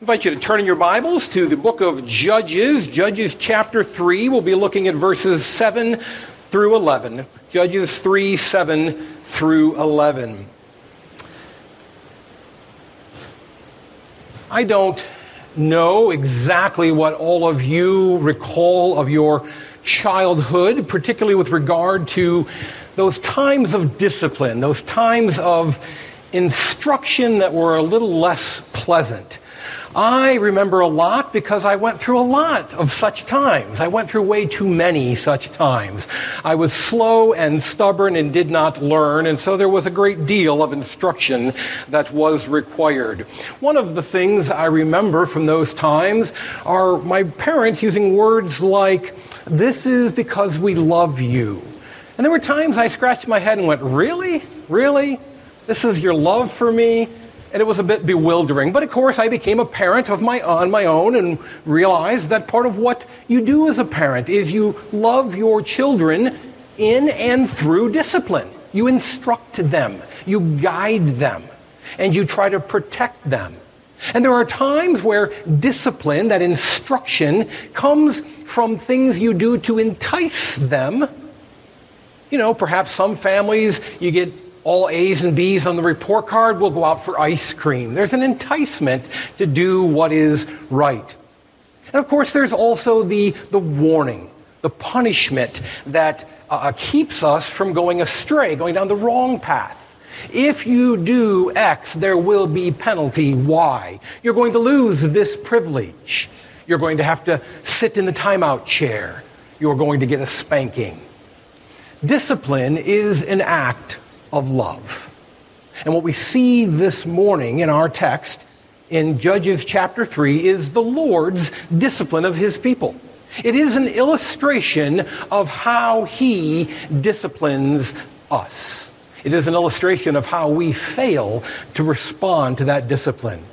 invite you to turn in your Bibles to the book of Judges, Judges chapter 3. We'll be looking at verses 7 through 11. Judges 3, 7 through 11. I don't know exactly what all of you recall of your childhood, particularly with regard to those times of discipline, those times of instruction that were a little less pleasant. I remember a lot because I went through a lot of such times. I went through way too many such times. I was slow and stubborn and did not learn, and so there was a great deal of instruction that was required. One of the things I remember from those times are my parents using words like, This is because we love you. And there were times I scratched my head and went, Really? Really? This is your love for me? And it was a bit bewildering. But of course, I became a parent of my on my own and realized that part of what you do as a parent is you love your children in and through discipline. You instruct them, you guide them, and you try to protect them. And there are times where discipline, that instruction, comes from things you do to entice them. You know, perhaps some families you get all A's and B's on the report card, we'll go out for ice cream. There's an enticement to do what is right. And of course, there's also the, the warning, the punishment that uh, uh, keeps us from going astray, going down the wrong path. If you do X, there will be penalty Y. You're going to lose this privilege. You're going to have to sit in the timeout chair. You're going to get a spanking. Discipline is an act of love. And what we see this morning in our text in Judges chapter 3 is the Lord's discipline of his people. It is an illustration of how he disciplines us. It is an illustration of how we fail to respond to that discipline.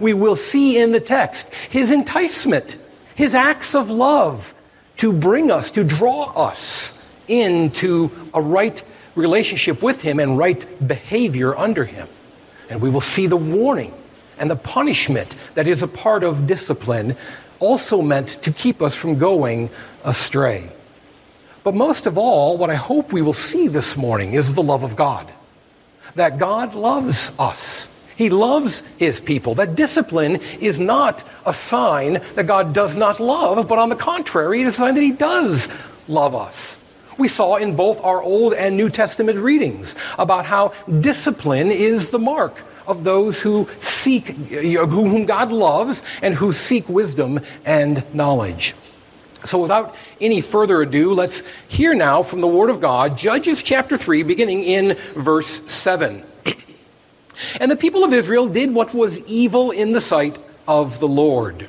We will see in the text his enticement, his acts of love to bring us, to draw us into a right relationship with Him and right behavior under Him. And we will see the warning and the punishment that is a part of discipline, also meant to keep us from going astray. But most of all, what I hope we will see this morning is the love of God. That God loves us. He loves his people. That discipline is not a sign that God does not love, but on the contrary, it is a sign that he does love us we saw in both our Old and New Testament readings about how discipline is the mark of those who seek, whom God loves, and who seek wisdom and knowledge. So, without any further ado, let's hear now from the Word of God, Judges chapter 3, beginning in verse 7. and the people of Israel did what was evil in the sight of the Lord.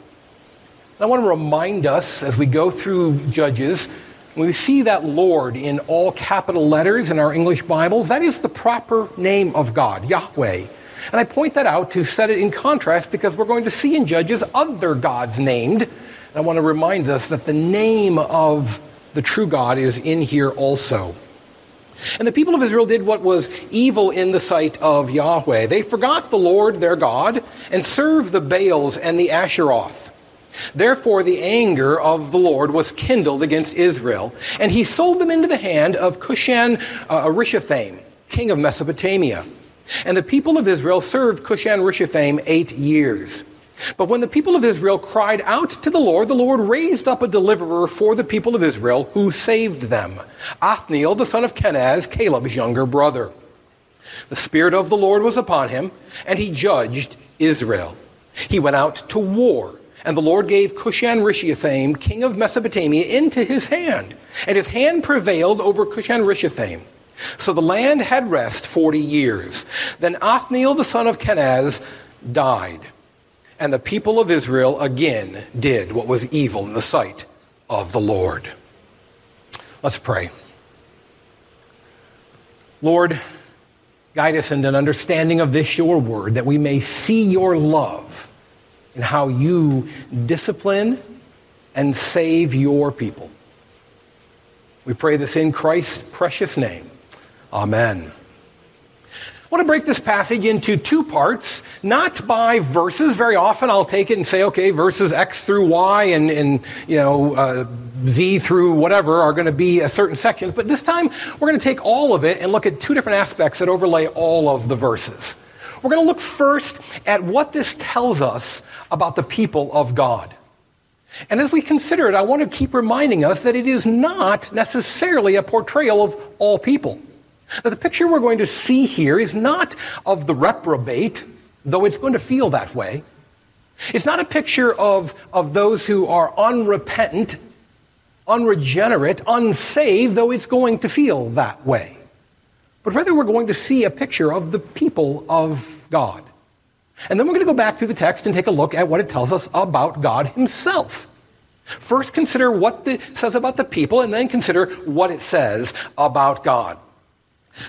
I want to remind us as we go through Judges when we see that Lord in all capital letters in our English Bibles, that is the proper name of God, Yahweh. And I point that out to set it in contrast because we're going to see in Judges other gods named. And I want to remind us that the name of the true God is in here also. And the people of Israel did what was evil in the sight of Yahweh. They forgot the Lord their God and served the Baals and the Asheroth. Therefore, the anger of the Lord was kindled against Israel, and he sold them into the hand of Cushan uh, Rishathaim, king of Mesopotamia. And the people of Israel served Cushan Rishathaim eight years. But when the people of Israel cried out to the Lord, the Lord raised up a deliverer for the people of Israel who saved them Othniel, the son of Kenaz, Caleb's younger brother. The Spirit of the Lord was upon him, and he judged Israel. He went out to war and the Lord gave Cushan Rishathaim, king of Mesopotamia, into his hand. And his hand prevailed over Cushan Rishathaim. So the land had rest 40 years. Then Othniel, the son of Kenaz, died. And the people of Israel again did what was evil in the sight of the Lord. Let's pray. Lord, guide us in an understanding of this your word, that we may see your love in how you discipline and save your people. We pray this in Christ's precious name. Amen. I want to break this passage into two parts, not by verses. Very often I'll take it and say, okay, verses X through Y and, and you know, uh, Z through whatever are going to be a certain sections. But this time we're going to take all of it and look at two different aspects that overlay all of the verses. We're going to look first at what this tells us about the people of God. And as we consider it, I want to keep reminding us that it is not necessarily a portrayal of all people. Now, the picture we're going to see here is not of the reprobate, though it's going to feel that way. It's not a picture of, of those who are unrepentant, unregenerate, unsaved, though it's going to feel that way. But rather, we're going to see a picture of the people of God. And then we're going to go back through the text and take a look at what it tells us about God Himself. First, consider what it says about the people, and then consider what it says about God.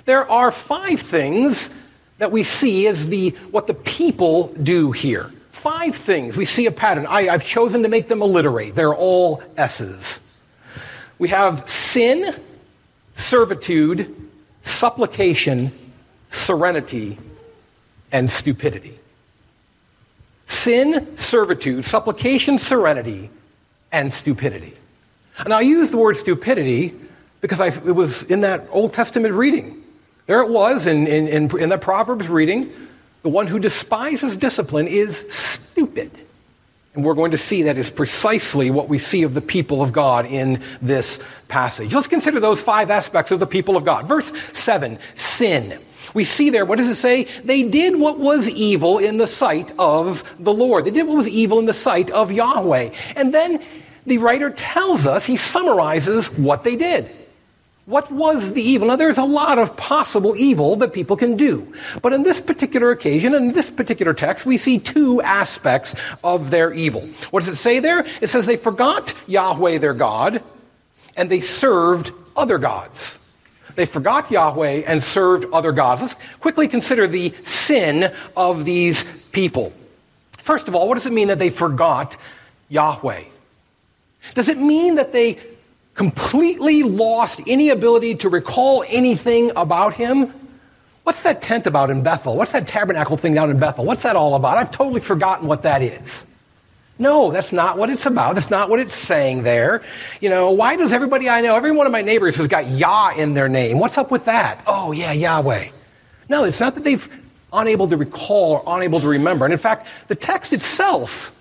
There are five things that we see as the, what the people do here. Five things. We see a pattern. I, I've chosen to make them alliterate. They're all S's. We have sin, servitude, supplication, serenity, and stupidity. Sin, servitude, supplication, serenity, and stupidity. And I use the word stupidity because I, it was in that Old Testament reading. There it was in, in, in, in the Proverbs reading. The one who despises discipline is stupid. And we're going to see that is precisely what we see of the people of God in this passage. Let's consider those five aspects of the people of God. Verse 7 sin. We see there, what does it say? They did what was evil in the sight of the Lord. They did what was evil in the sight of Yahweh. And then the writer tells us, he summarizes what they did. What was the evil? Now, there's a lot of possible evil that people can do. But in this particular occasion, in this particular text, we see two aspects of their evil. What does it say there? It says they forgot Yahweh their God and they served other gods. They forgot Yahweh and served other gods. Let's quickly consider the sin of these people. First of all, what does it mean that they forgot Yahweh? Does it mean that they completely lost any ability to recall anything about him? What's that tent about in Bethel? What's that tabernacle thing down in Bethel? What's that all about? I've totally forgotten what that is. No, that's not what it's about. That's not what it's saying there. You know, why does everybody I know, every one of my neighbors has got Yah in their name? What's up with that? Oh, yeah, Yahweh. No, it's not that they've unable to recall or unable to remember. And in fact, the text itself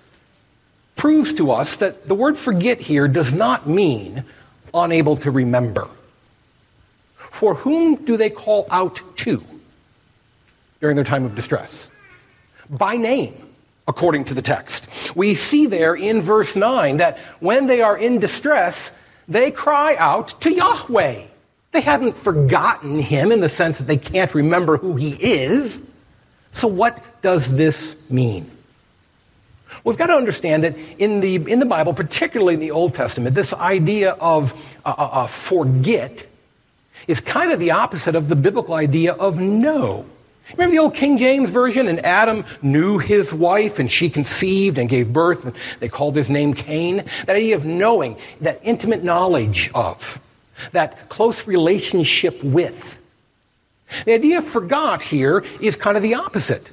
proves to us that the word forget here does not mean unable to remember. For whom do they call out to during their time of distress? By name, according to the text. We see there in verse 9 that when they are in distress, they cry out to Yahweh. They haven't forgotten him in the sense that they can't remember who he is. So, what does this mean? We've got to understand that in the, in the Bible, particularly in the Old Testament, this idea of uh, uh, uh, forget is kind of the opposite of the biblical idea of know. Remember the old King James Version? And Adam knew his wife, and she conceived and gave birth, and they called his name Cain. That idea of knowing, that intimate knowledge of, that close relationship with. The idea of forgot here is kind of the opposite.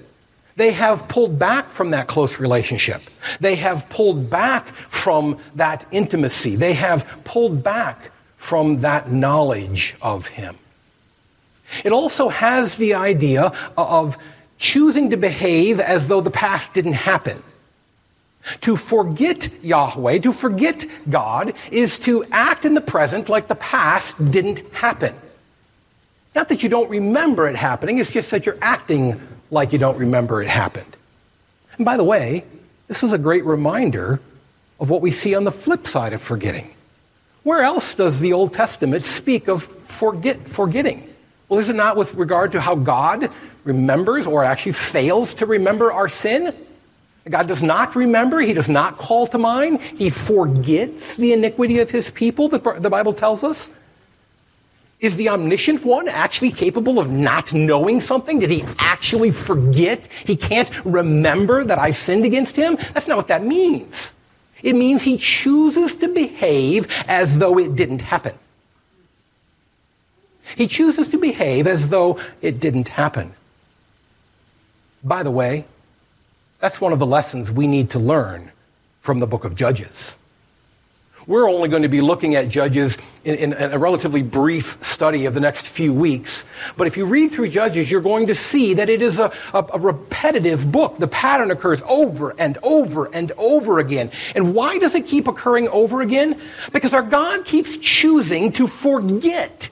They have pulled back from that close relationship. They have pulled back from that intimacy. They have pulled back from that knowledge of Him. It also has the idea of choosing to behave as though the past didn't happen. To forget Yahweh, to forget God, is to act in the present like the past didn't happen. Not that you don't remember it happening, it's just that you're acting like you don't remember it happened. And by the way, this is a great reminder of what we see on the flip side of forgetting. Where else does the Old Testament speak of forget, forgetting? Well, is it not with regard to how God remembers or actually fails to remember our sin? God does not remember. He does not call to mind. He forgets the iniquity of his people, the, the Bible tells us. Is the omniscient one actually capable of not knowing something? Did he actually forget? He can't remember that I sinned against him? That's not what that means. It means he chooses to behave as though it didn't happen. He chooses to behave as though it didn't happen. By the way, that's one of the lessons we need to learn from the book of Judges. We're only going to be looking at Judges in, in, a relatively brief study of the next few weeks. But if you read through Judges, you're going to see that it is a, a, a repetitive book. The pattern occurs over and over and over again. And why does it keep occurring over again? Because our God keeps choosing to forget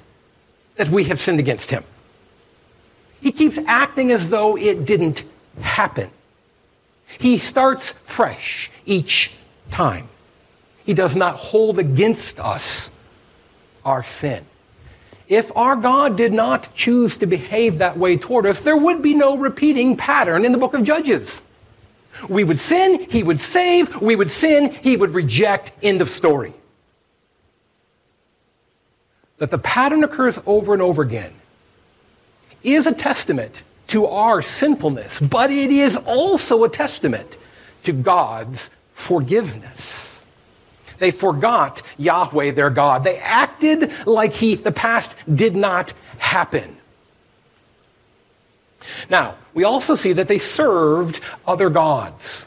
that we have sinned against Him. He keeps acting as though it didn't happen. He starts fresh each time. He does not hold against us our sin. If our God did not choose to behave that way toward us, there would be no repeating pattern in the book of Judges. We would sin, he would save, we would sin, he would reject, end of story. That the pattern occurs over and over again is a testament to our sinfulness, but it is also a testament to God's forgiveness. They forgot Yahweh, their God. They acted like he, the past did not happen. Now, we also see that they served other gods.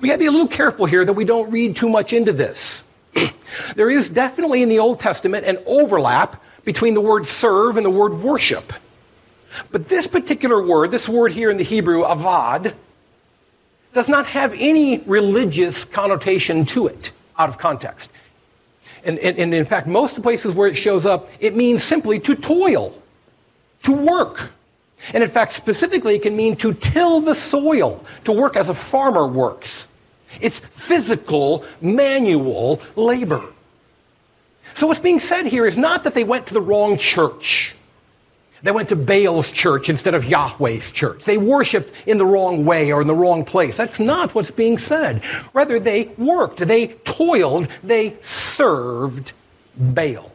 We got to be a little careful here that we don't read too much into this. there is definitely in the Old Testament an overlap between the word serve and the word worship. But this particular word, this word here in the Hebrew, avad, does not have any religious connotation to it out of context. And, and, and, in fact, most of the places where it shows up, it means simply to toil, to work. And in fact, specifically, it can mean to till the soil, to work as a farmer works. It's physical, manual labor. So what's being said here is not that they went to the wrong church they went to Baal's church instead of Yahweh's church. They worshiped in the wrong way or in the wrong place. That's not what's being said. Rather, they worked, they toiled, they served Baal.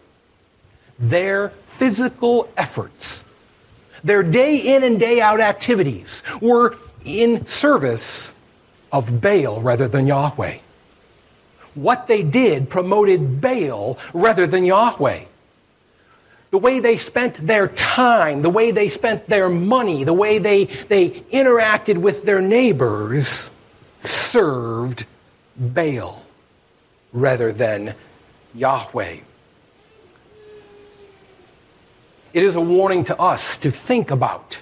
Their physical efforts, their day in and day out activities were in service of Baal rather than Yahweh. What they did promoted Baal rather than Yahweh the way they spent their time, the way they spent their money, the way they, they interacted with their neighbors served Baal rather than Yahweh. It is a warning to us to think about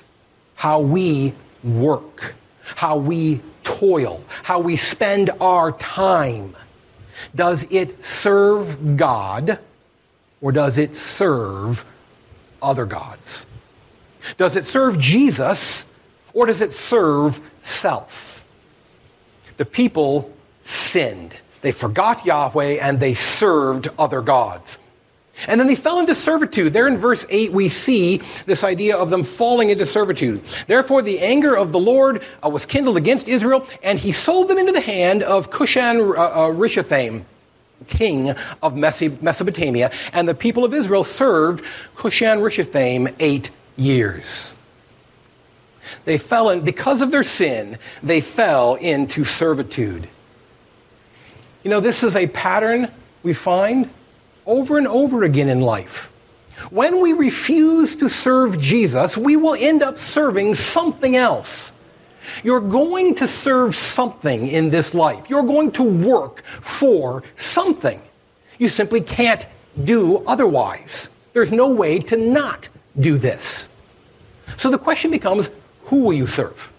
how we work, how we toil, how we spend our time. Does it serve God? Or does it serve other gods? Does it serve Jesus or does it serve self? The people sinned. They forgot Yahweh and they served other gods. And then they fell into servitude. There in verse 8, we see this idea of them falling into servitude. Therefore, the anger of the Lord uh, was kindled against Israel, and he sold them into the hand of Cushan uh, uh, Rishathaim king of Mesopotamia, and the people of Israel served Cushan Rishathaim eight years. They fell in, because of their sin, they fell into servitude. You know, this is a pattern we find over and over again in life. When we refuse to serve Jesus, we will end up serving something else. You're going to serve something in this life. You're going to work for something. You simply can't do otherwise. There's no way to not do this. So the question becomes who will you serve?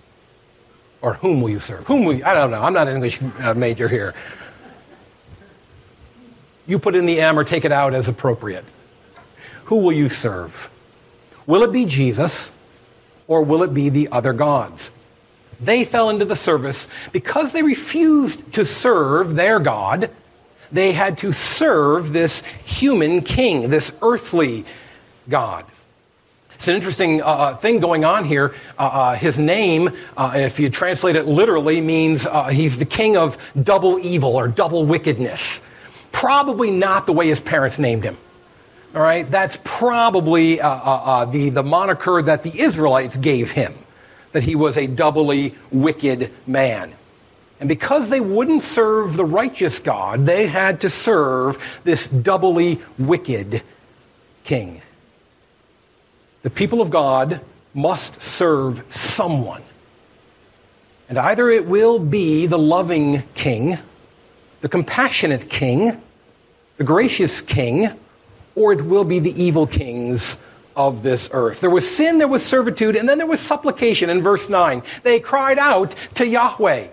Or whom will you serve? Whom will you, I don't know. I'm not an English uh, major here. You put in the M or take it out as appropriate. Who will you serve? Will it be Jesus or will it be the other gods? They fell into the service because they refused to serve their God. They had to serve this human king, this earthly God. It's an interesting uh, uh thing going on here. Uh, uh, his name, uh, if you translate it literally, means uh, he's the king of double evil or double wickedness. Probably not the way his parents named him. All right, that's probably the, the moniker that the Israelites gave him that he was a doubly wicked man. And because they wouldn't serve the righteous God, they had to serve this doubly wicked king. The people of God must serve someone. And either it will be the loving king, the compassionate king, the gracious king, or it will be the evil kings of this earth. There was sin, there was servitude, and then there was supplication in verse 9. They cried out to Yahweh.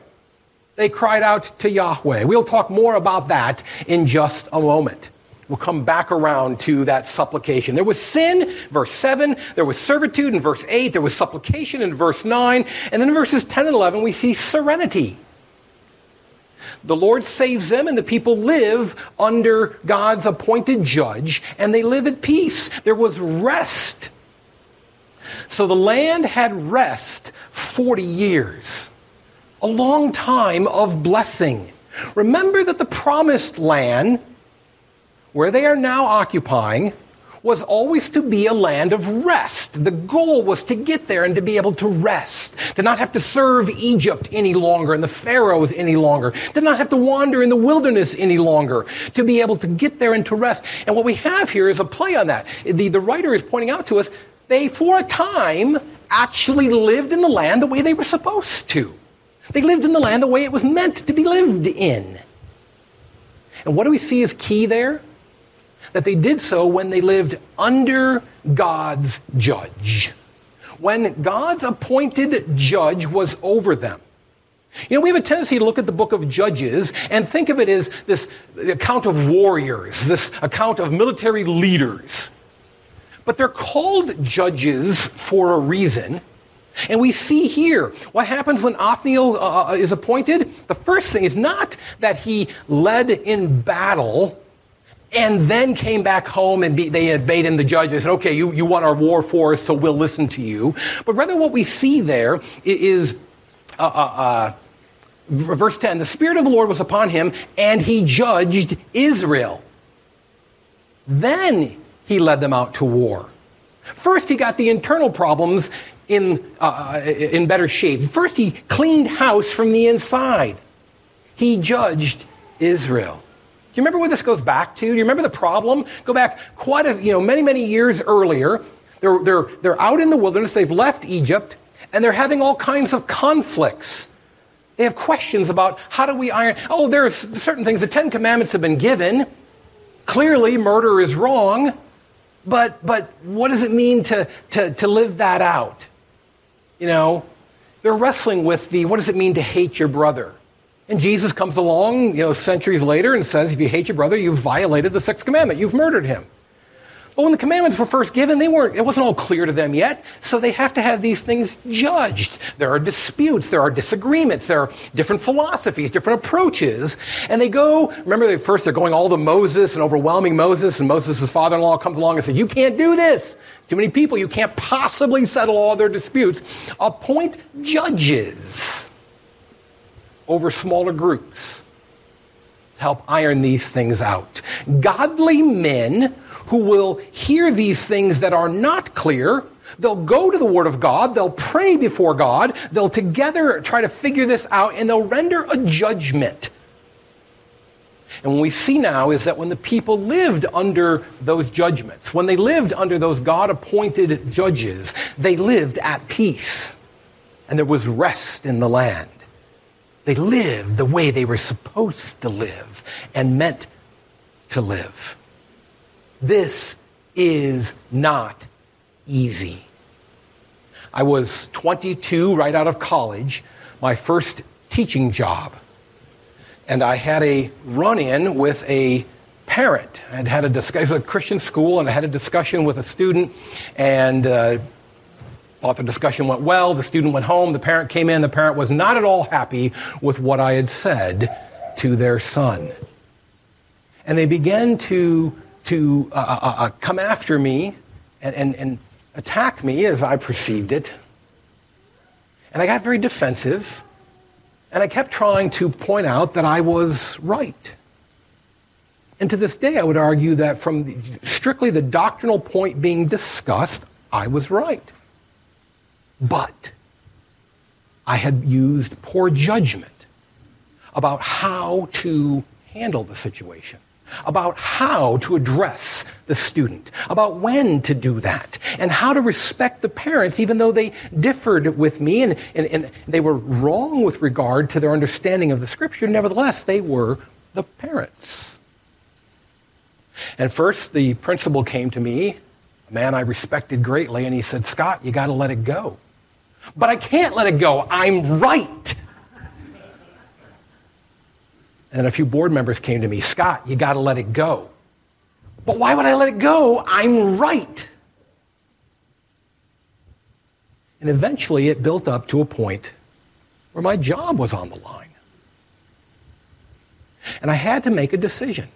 They cried out to Yahweh. We'll talk more about that in just a moment. We'll come back around to that supplication. There was sin, verse 7. There was servitude in verse 8. There was supplication in verse 9. And then in verses 10 and 11, we see serenity. The Lord saves them, and the people live under God's appointed judge, and they live at peace. There was rest. So the land had rest 40 years, a long time of blessing. Remember that the promised land, where they are now occupying, was always to be a land of rest. The goal was to get there and to be able to rest, to not have to serve Egypt any longer and the pharaohs any longer, to not have to wander in the wilderness any longer, to be able to get there and to rest. And what we have here is a play on that. The, the writer is pointing out to us they, for a time, actually lived in the land the way they were supposed to. They lived in the land the way it was meant to be lived in. And what do we see as key there? That they did so when they lived under God's judge. When God's appointed judge was over them. You know, we have a tendency to look at the book of Judges and think of it as this account of warriors, this account of military leaders. But they're called judges for a reason. And we see here what happens when Othniel uh, uh is appointed. The first thing is not that he led in battle and then came back home and be, they had made him the judge. They said, okay, you, you want our war for us, so we'll listen to you. But rather, what we see there is uh, uh, uh, verse 10 the Spirit of the Lord was upon him, and he judged Israel. Then he led them out to war. First, he got the internal problems in, uh, uh, in better shape. First, he cleaned house from the inside. He judged Israel. Do you remember where this goes back to? Do you remember the problem? Go back quite a, you know, many, many years earlier. They're, they're, they're out in the wilderness. They've left Egypt and they're having all kinds of conflicts. They have questions about how do we iron. Oh, there's certain things. The Ten Commandments have been given. Clearly, murder is wrong. But, but what does it mean to, to, to live that out? You know, they're wrestling with the what does it mean to hate your brother? And Jesus comes along, you know, centuries later and says, if you hate your brother, you've violated the sixth commandment. You've murdered him. But when the commandments were first given, they weren't, it wasn't all clear to them yet. So they have to have these things judged. There are disputes. There are disagreements. There are different philosophies, different approaches. And they go, remember they first they're going all to Moses and overwhelming Moses. And Moses' father-in-law comes along and says, you can't do this. Too many people. You can't possibly settle all their disputes. Appoint judges over smaller groups. To help iron these things out. Godly men who will hear these things that are not clear, they'll go to the Word of God, they'll pray before God, they'll together try to figure this out, and they'll render a judgment. And what we see now is that when the people lived under those judgments, when they lived under those God appointed judges, they lived at peace. And there was rest in the land. They lived the way they were supposed to live and meant to live. This is not easy. I was 22 right out of college, my first teaching job. And I had a run in with a parent. I'd had a discussion, a Christian school, and I had a discussion with a student, and uh, Thought the discussion went well. The student went home. The parent came in. The parent was not at all happy with what I had said to their son. And they began to, to uh, uh, uh, uh come after me and, and, and attack me as I perceived it. And I got very defensive. And I kept trying to point out that I was right. And to this day, I would argue that from strictly the doctrinal point being discussed, I was right. But I had used poor judgment about how to handle the situation, about how to address the student, about when to do that, and how to respect the parents, even though they differed with me and, and, and they were wrong with regard to their understanding of the scripture. Nevertheless, they were the parents. And first, the principal came to me, a man I respected greatly, and he said, Scott, you got to let it go. But I can't let it go. I'm right. And then a few board members came to me, Scott, you got to let it go. But why would I let it go? I'm right. And eventually it built up to a point where my job was on the line. And I had to make a decision.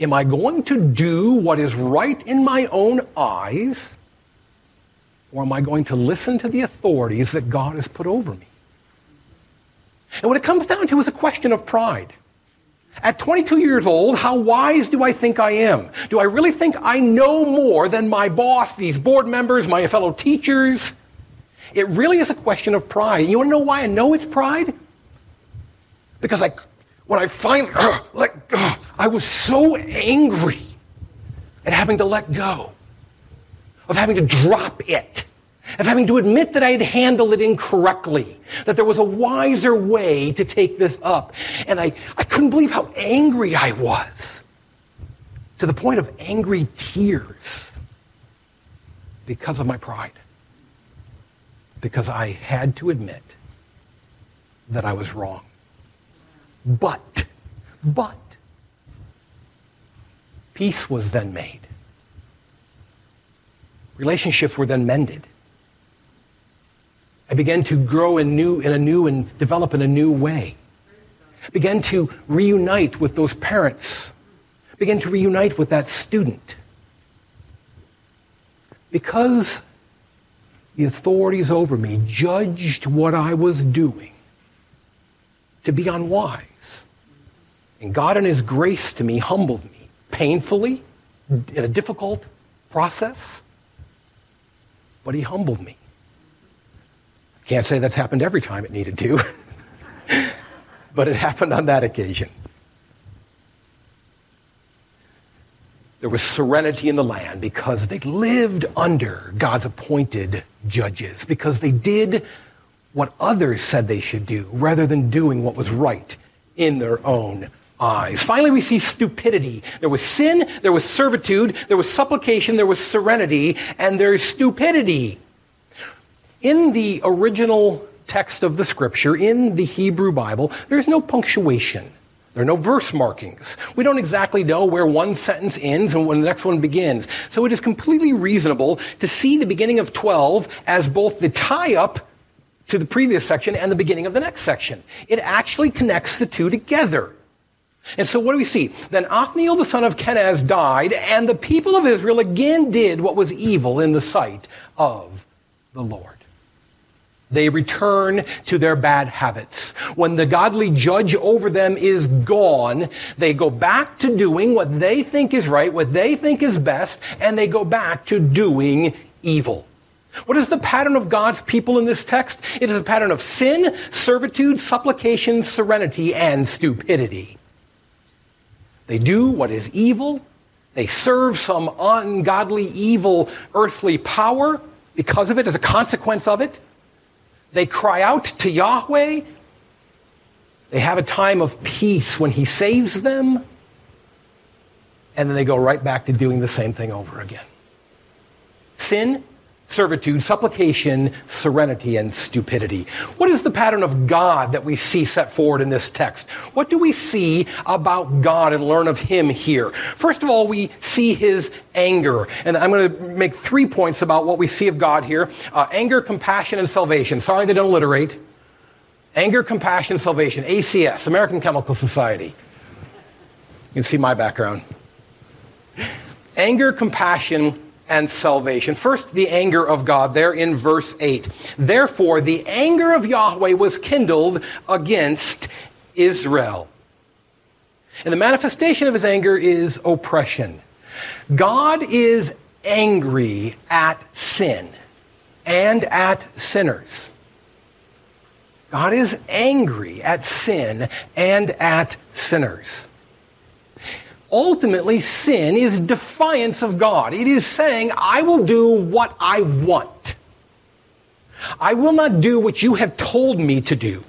Am I going to do what is right in my own eyes? Or am I going to listen to the authorities that God has put over me? And what it comes down to is a question of pride. At 22 years old, how wise do I think I am? Do I really think I know more than my boss, these board members, my fellow teachers? It really is a question of pride. You want to know why I know it's pride? Because I, when I finally uh, let uh, I was so angry at having to let go, of having to drop it of having to admit that I had handled it incorrectly, that there was a wiser way to take this up. And I, I couldn't believe how angry I was, to the point of angry tears, because of my pride. Because I had to admit that I was wrong. But, but, peace was then made. Relationships were then mended. I began to grow in, new, in a new and develop in a new way. Began to reunite with those parents. Began to reunite with that student. Because the authorities over me judged what I was doing to be unwise. And God, in His grace to me, humbled me painfully in a difficult process, but He humbled me. Can't say that's happened every time it needed to, but it happened on that occasion. There was serenity in the land because they lived under God's appointed judges, because they did what others said they should do rather than doing what was right in their own eyes. Finally, we see stupidity. There was sin, there was servitude, there was supplication, there was serenity, and there's stupidity. In the original text of the scripture, in the Hebrew Bible, there's no punctuation. There are no verse markings. We don't exactly know where one sentence ends and when the next one begins. So it is completely reasonable to see the beginning of 12 as both the tie up to the previous section and the beginning of the next section. It actually connects the two together. And so what do we see? Then Othniel the son of Kenaz died, and the people of Israel again did what was evil in the sight of the Lord. They return to their bad habits. When the godly judge over them is gone, they go back to doing what they think is right, what they think is best, and they go back to doing evil. What is the pattern of God's people in this text? It is a pattern of sin, servitude, supplication, serenity, and stupidity. They do what is evil. They serve some ungodly, evil, earthly power because of it, as a consequence of it. They cry out to Yahweh. They have a time of peace when He saves them. And then they go right back to doing the same thing over again. Sin, servitude, supplication, serenity, and stupidity. What is the pattern of God that we see set forward in this text? What do we see about God and learn of Him here? First of all, we see His anger. And I'm going to make three points about what we see of God here uh, anger, compassion, and salvation. Sorry they don't alliterate. Anger, compassion, salvation. ACS, American Chemical Society. You can see my background. Anger, compassion, and salvation. First, the anger of God, there in verse 8. Therefore, the anger of Yahweh was kindled against Israel. And the manifestation of his anger is oppression. God is angry at sin and at sinners. God is angry at sin and at sinners. Ultimately, sin is defiance of God. It is saying, I will do what I want. I will not do what you have told me to do.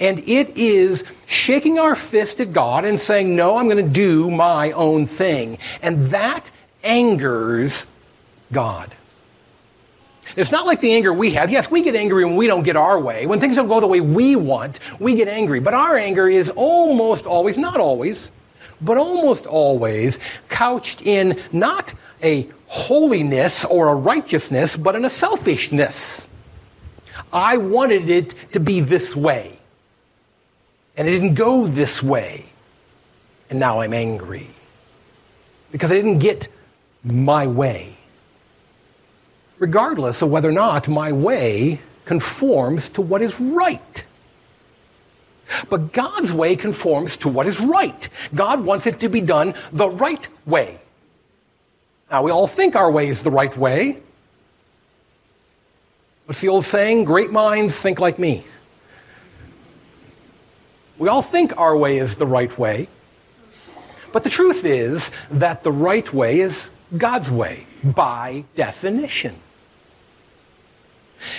And it is shaking our fist at God and saying, No, I'm going to do my own thing. And that angers God. It's not like the anger we have. Yes, we get angry when we don't get our way. When things don't go the way we want, we get angry. But our anger is almost always, not always, but almost always couched in not a holiness or a righteousness, but in a selfishness. I wanted it to be this way. And it didn't go this way. And now I'm angry. Because I didn't get my way. Regardless of whether or not my way conforms to what is right. But God's way conforms to what is right. God wants it to be done the right way. Now, we all think our way is the right way. What's the old saying? Great minds think like me. We all think our way is the right way. But the truth is that the right way is God's way, by definition.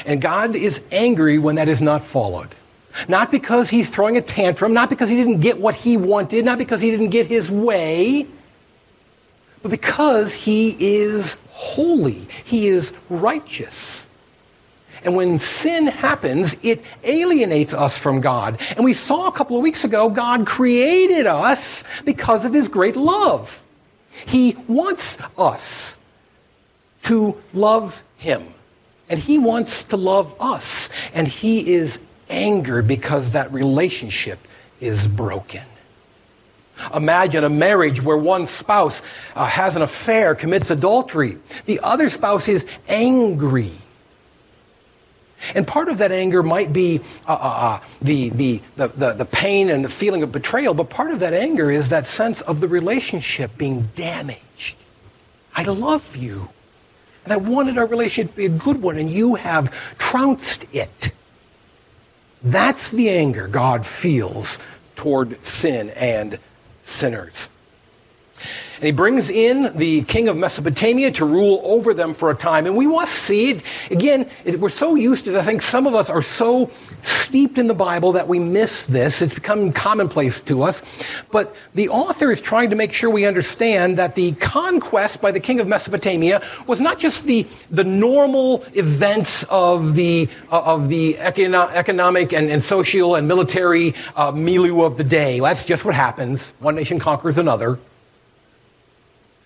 And God is angry when that is not followed. Not because he's throwing a tantrum, not because he didn't get what he wanted, not because he didn't get his way, but because he is holy, he is righteous. And when sin happens, it alienates us from God. And we saw a couple of weeks ago, God created us because of his great love. He wants us to love him. And he wants to love us. And he is angered because that relationship is broken. Imagine a marriage where one spouse uh, has an affair, commits adultery. The other spouse is angry. And part of that anger might be uh, uh, uh, the, the, the, the, pain and the feeling of betrayal, but part of that anger is that sense of the relationship being damaged. I love you. And I wanted our relationship to be a good one, and you have trounced it. That's the anger God feels toward sin and sinners. And he brings in the king of Mesopotamia to rule over them for a time. And we must see it. Again, it, we're so used to. I think some of us are so steeped in the Bible that we miss this. It's become commonplace to us. But the author is trying to make sure we understand that the conquest by the king of Mesopotamia was not just the, the normal events of the, uh, of the econo- economic and, and social and military uh, milieu of the day. That's just what happens. One nation conquers another.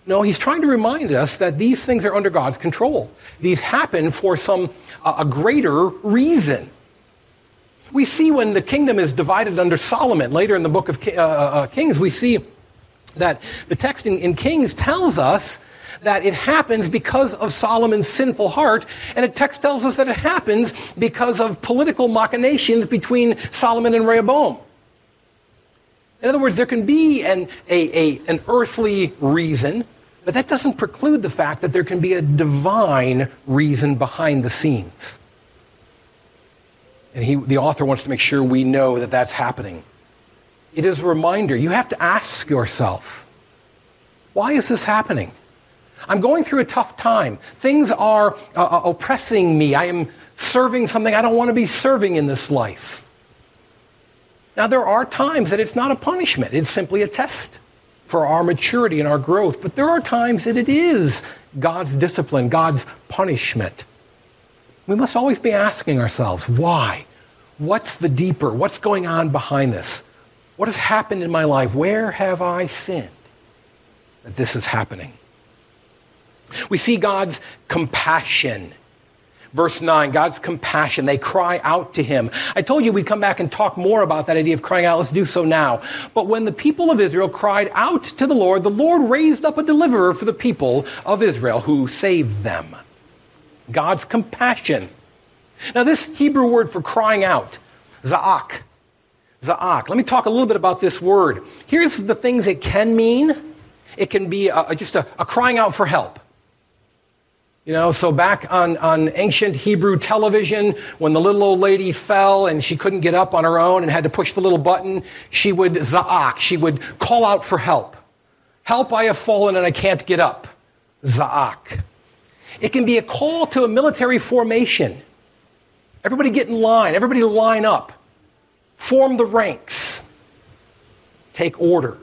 No, he's trying to remind us that these things are under God's control. These happen for some uh, a greater reason. We see when the kingdom is divided under Solomon, later in the book of uh, uh, uh, Kings, we see that the text in, in Kings tells us that it happens because of Solomon's sinful heart, and the text tells us that it happens because of political machinations between Solomon and Rehoboam. In other words, there can be an, a, a, an earthly reason but that doesn't preclude the fact that there can be a divine reason behind the scenes. And he, the author wants to make sure we know that that's happening. It is a reminder. You have to ask yourself, why is this happening? I'm going through a tough time. Things are uh, uh oppressing me. I am serving something I don't want to be serving in this life. Now, there are times that it's not a punishment, it's simply a test for our maturity and our growth. But there are times that it is God's discipline, God's punishment. We must always be asking ourselves, why? What's the deeper? What's going on behind this? What has happened in my life? Where have I sinned that this is happening? We see God's compassion Verse 9, God's compassion. They cry out to him. I told you we'd come back and talk more about that idea of crying out. Let's do so now. But when the people of Israel cried out to the Lord, the Lord raised up a deliverer for the people of Israel who saved them. God's compassion. Now, this Hebrew word for crying out, za'ak, za'ak. Let me talk a little bit about this word. Here's the things it can mean. It can be a, just a, a crying out for help. You know, so back on, on ancient Hebrew television, when the little old lady fell and she couldn't get up on her own and had to push the little button, she would za'ak, she would call out for help. Help, I have fallen and I can't get up. Za'ak. It can be a call to a military formation. Everybody get in line, everybody line up, form the ranks, take order.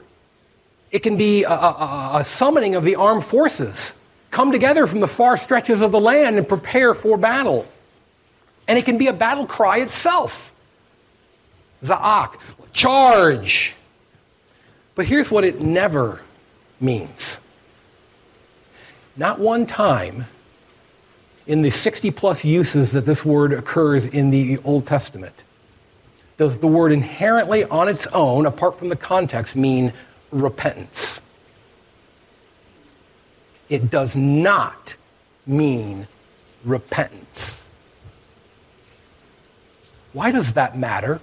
It can be a, a, a summoning of the armed forces come together from the far stretches of the land and prepare for battle. And it can be a battle cry itself. Za'ak, charge. But here's what it never means. Not one time in the 60 plus uses that this word occurs in the Old Testament does the word inherently on its own, apart from the context, mean repentance it does not mean repentance. Why does that matter?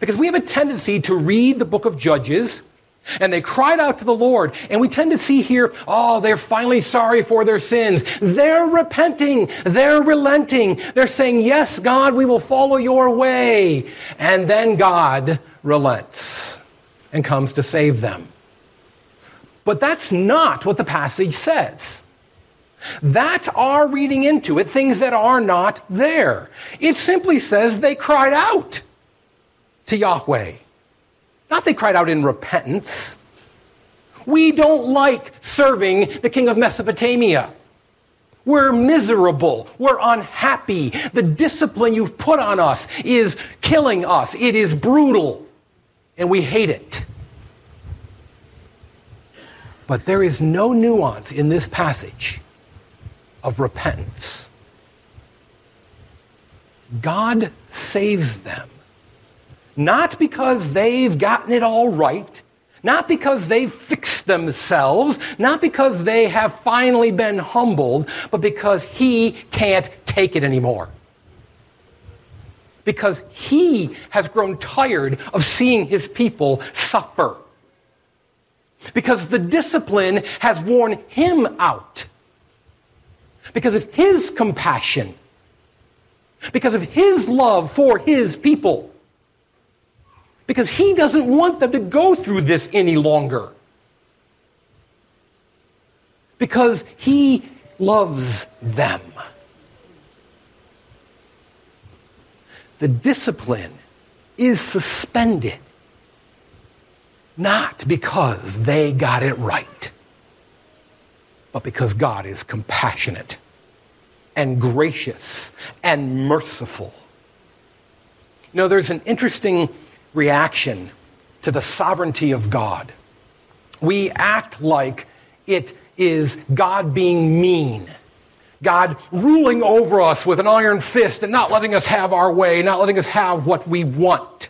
Because we have a tendency to read the book of Judges and they cried out to the Lord. And we tend to see here, oh, they're finally sorry for their sins. They're repenting. They're relenting. They're saying, yes, God, we will follow your way. And then God relents and comes to save them. But that's not what the passage says. That's our reading into it, things that are not there. It simply says they cried out to Yahweh. Not they cried out in repentance. We don't like serving the king of Mesopotamia. We're miserable. We're unhappy. The discipline you've put on us is killing us. It is brutal. And we hate it. But there is no nuance in this passage of repentance. God saves them. Not because they've gotten it all right, not because they've fixed themselves, not because they have finally been humbled, but because He can't take it anymore. Because He has grown tired of seeing His people suffer because the discipline has worn him out. Because of his compassion. Because of his love for his people. Because he doesn't want them to go through this any longer. Because he loves them. The discipline is suspended not because they got it right, but because God is compassionate and gracious and merciful. You know, there's an interesting reaction to the sovereignty of God. We act like it is God being mean. God ruling over us with an iron fist and not letting us have our way, not letting us have what we want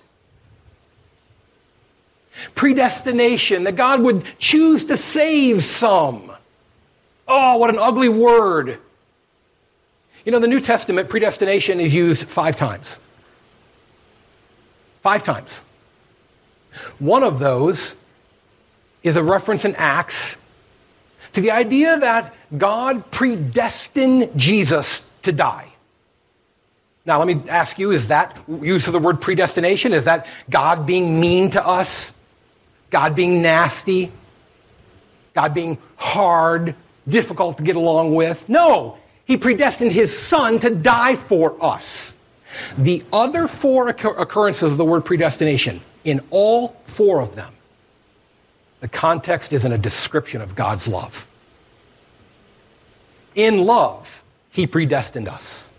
predestination, that God would choose to save some. Oh, what an ugly word. You know, the New Testament, predestination is used five times. Five times. One of those is a reference in Acts to the idea that God predestined Jesus to die. Now, let me ask you is that use of the word predestination? Is that God being mean to us? God being nasty, God being hard, difficult to get along with. No, He predestined His Son to die for us. The other four occurrences of the word predestination, in all four of them, the context is in a description of God's love. In love, He predestined us.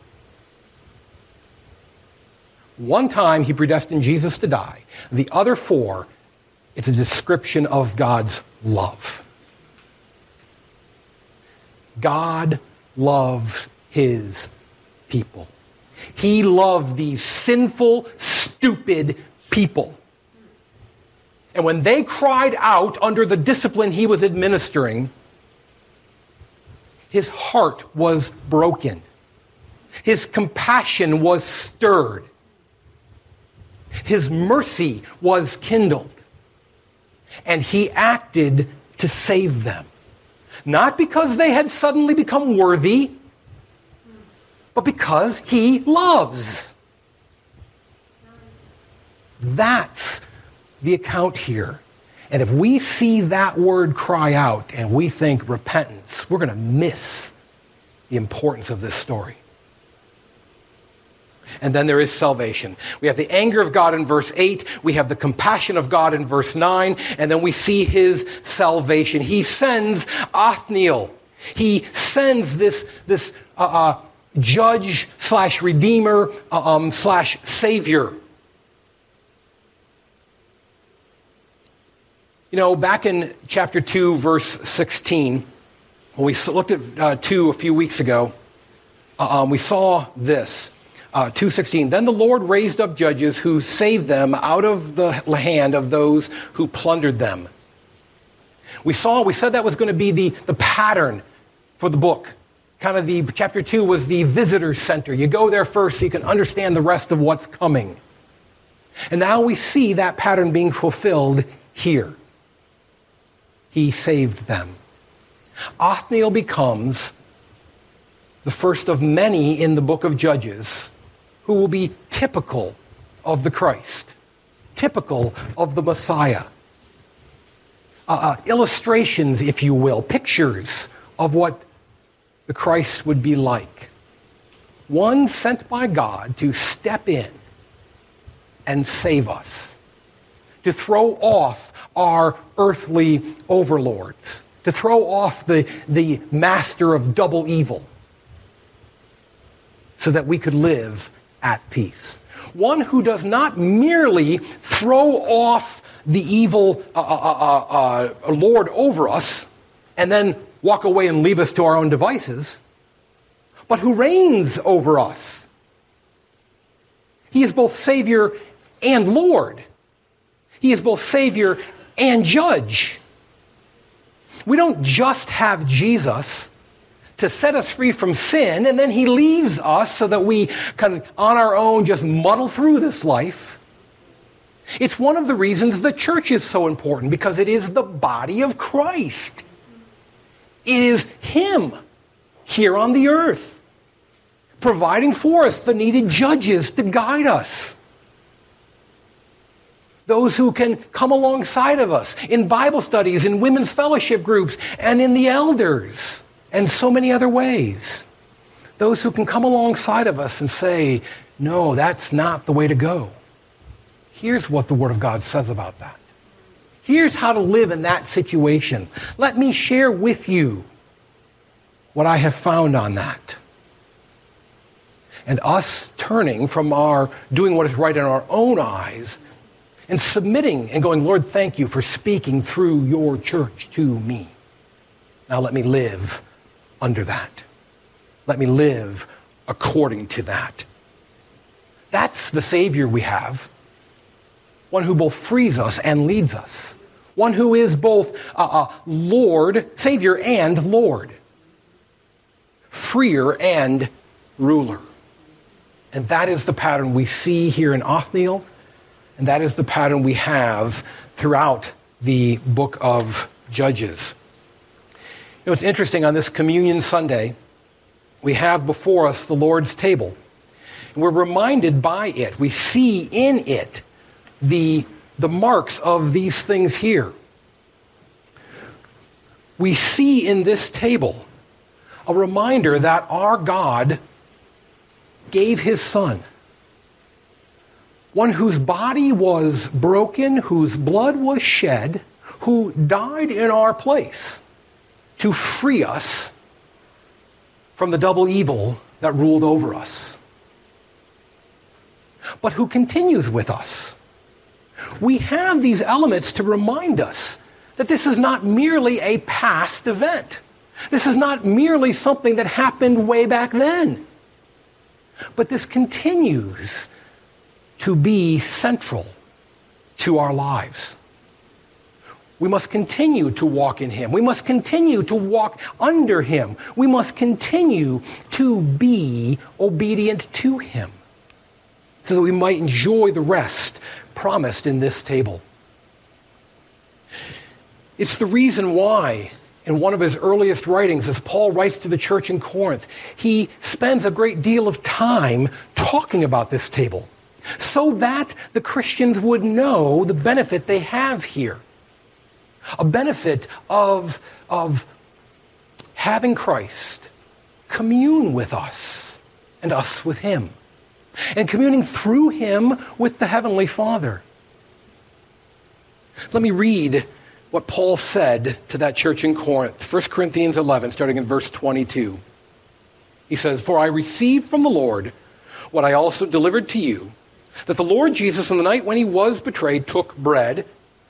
One time, He predestined Jesus to die. The other four, it's a description of God's love. God loves his people. He loved these sinful, stupid people. And when they cried out under the discipline he was administering, his heart was broken. His compassion was stirred. His mercy was kindled and he acted to save them. Not because they had suddenly become worthy, but because he loves. That's the account here. And if we see that word cry out and we think repentance, we're going to miss the importance of this story. And then there is salvation. We have the anger of God in verse 8. We have the compassion of God in verse 9. And then we see his salvation. He sends Othniel. He sends this, this uh, uh, judge slash redeemer uh, um, slash savior. You know, back in chapter 2, verse 16, when we looked at uh, 2 a few weeks ago, uh, um, we saw this. Uh, 216 then the lord raised up judges who saved them out of the hand of those who plundered them. We saw we said that was going to be the, the pattern for the book. Kind of the chapter 2 was the visitor center. You go there first so you can understand the rest of what's coming. And now we see that pattern being fulfilled here. He saved them. Othniel becomes the first of many in the book of judges who will be typical of the Christ, typical of the Messiah. Uh, uh, illustrations, if you will, pictures of what the Christ would be like. One sent by God to step in and save us, to throw off our earthly overlords, to throw off the, the master of double evil, so that we could live at peace. One who does not merely throw off the evil uh uh, uh, uh, uh, Lord over us and then walk away and leave us to our own devices, but who reigns over us. He is both Savior and Lord. He is both Savior and Judge. We don't just have Jesus to set us free from sin, and then he leaves us so that we of on our own just muddle through this life. It's one of the reasons the church is so important because it is the body of Christ. It is Him here on the earth, providing for us the needed judges to guide us. Those who can come alongside of us in Bible studies, in women's fellowship groups, and in the elders and so many other ways. Those who can come alongside of us and say, no, that's not the way to go. Here's what the Word of God says about that. Here's how to live in that situation. Let me share with you what I have found on that. And us turning from our doing what is right in our own eyes and submitting and going, Lord, thank you for speaking through your church to me. Now let me live under that. Let me live according to that. That's the Savior we have. One who both frees us and leads us. One who is both a, a Lord, Savior, and Lord. Freer and ruler. And that is the pattern we see here in Othniel, and that is the pattern we have throughout the book of Judges know, it's interesting on this Communion Sunday, we have before us the Lord's table. And we're reminded by it, we see in it the, the marks of these things here. We see in this table a reminder that our God gave his Son one whose body was broken, whose blood was shed, who died in our place to free us from the double evil that ruled over us, but who continues with us. We have these elements to remind us that this is not merely a past event. This is not merely something that happened way back then. But this continues to be central to our lives. We must continue to walk in Him. We must continue to walk under Him. We must continue to be obedient to Him so that we might enjoy the rest promised in this table. It's the reason why in one of his earliest writings, as Paul writes to the church in Corinth, he spends a great deal of time talking about this table so that the Christians would know the benefit they have here. A benefit of, of having Christ commune with us and us with him, and communing through him with the Heavenly Father. Let me read what Paul said to that church in Corinth, 1 Corinthians 11, starting in verse 22. He says, For I received from the Lord what I also delivered to you, that the Lord Jesus, on the night when he was betrayed, took bread,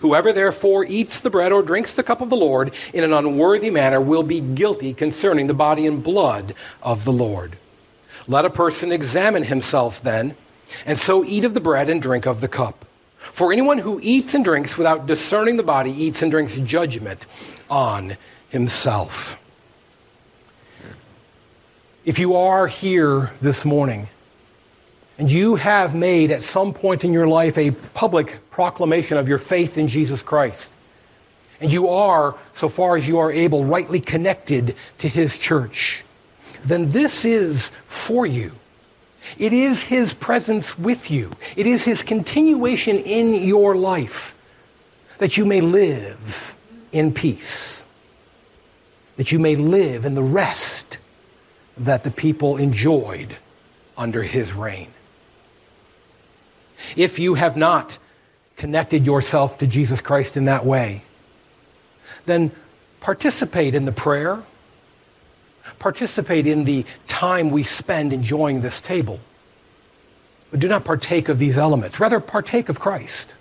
Whoever therefore eats the bread or drinks the cup of the Lord in an unworthy manner will be guilty concerning the body and blood of the Lord. Let a person examine himself then, and so eat of the bread and drink of the cup. For anyone who eats and drinks without discerning the body eats and drinks judgment on himself. If you are here this morning and you have made at some point in your life a public proclamation of your faith in Jesus Christ, and you are, so far as you are able, rightly connected to his church, then this is for you. It is His presence with you. It is His continuation in your life that you may live in peace, that you may live in the rest that the people enjoyed under His reign. If you have not connected yourself to Jesus Christ in that way, then participate in the prayer participate in the time we spend enjoying this table. But do not partake of these elements. Rather, partake of Christ.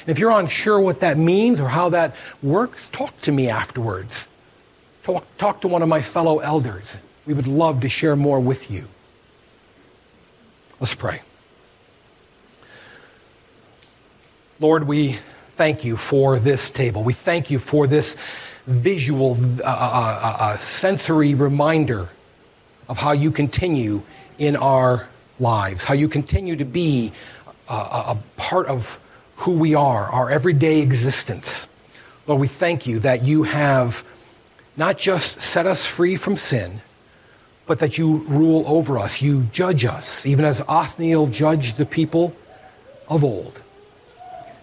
And if you're unsure what that means or how that works, talk to me afterwards. Talk, talk to one of my fellow elders. We would love to share more with you. Let's pray. Lord, we thank you for this table. We thank you for this visual, uh, uh, uh, uh, sensory reminder of how you continue in our lives, how you continue to be a part of who we are, our everyday existence. Lord, we thank you that you have not just set us free from sin, but that you rule over us. You judge us, even as Othniel judged the people of old.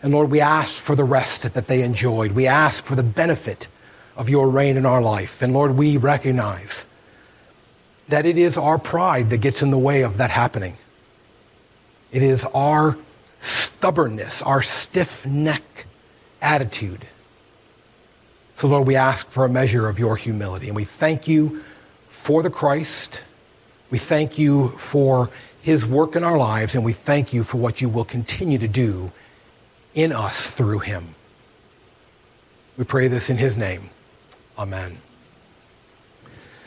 And Lord, we ask for the rest that they enjoyed. We ask for the benefit of your reign in our life. And Lord, we recognize that it is our pride that gets in the way of that happening. It is our stubbornness, our stiff neck attitude. So, Lord, we ask for a measure of your humility. And we thank you for the Christ. We thank you for his work in our lives. And we thank you for what you will continue to do in us through him. We pray this in his name. Amen.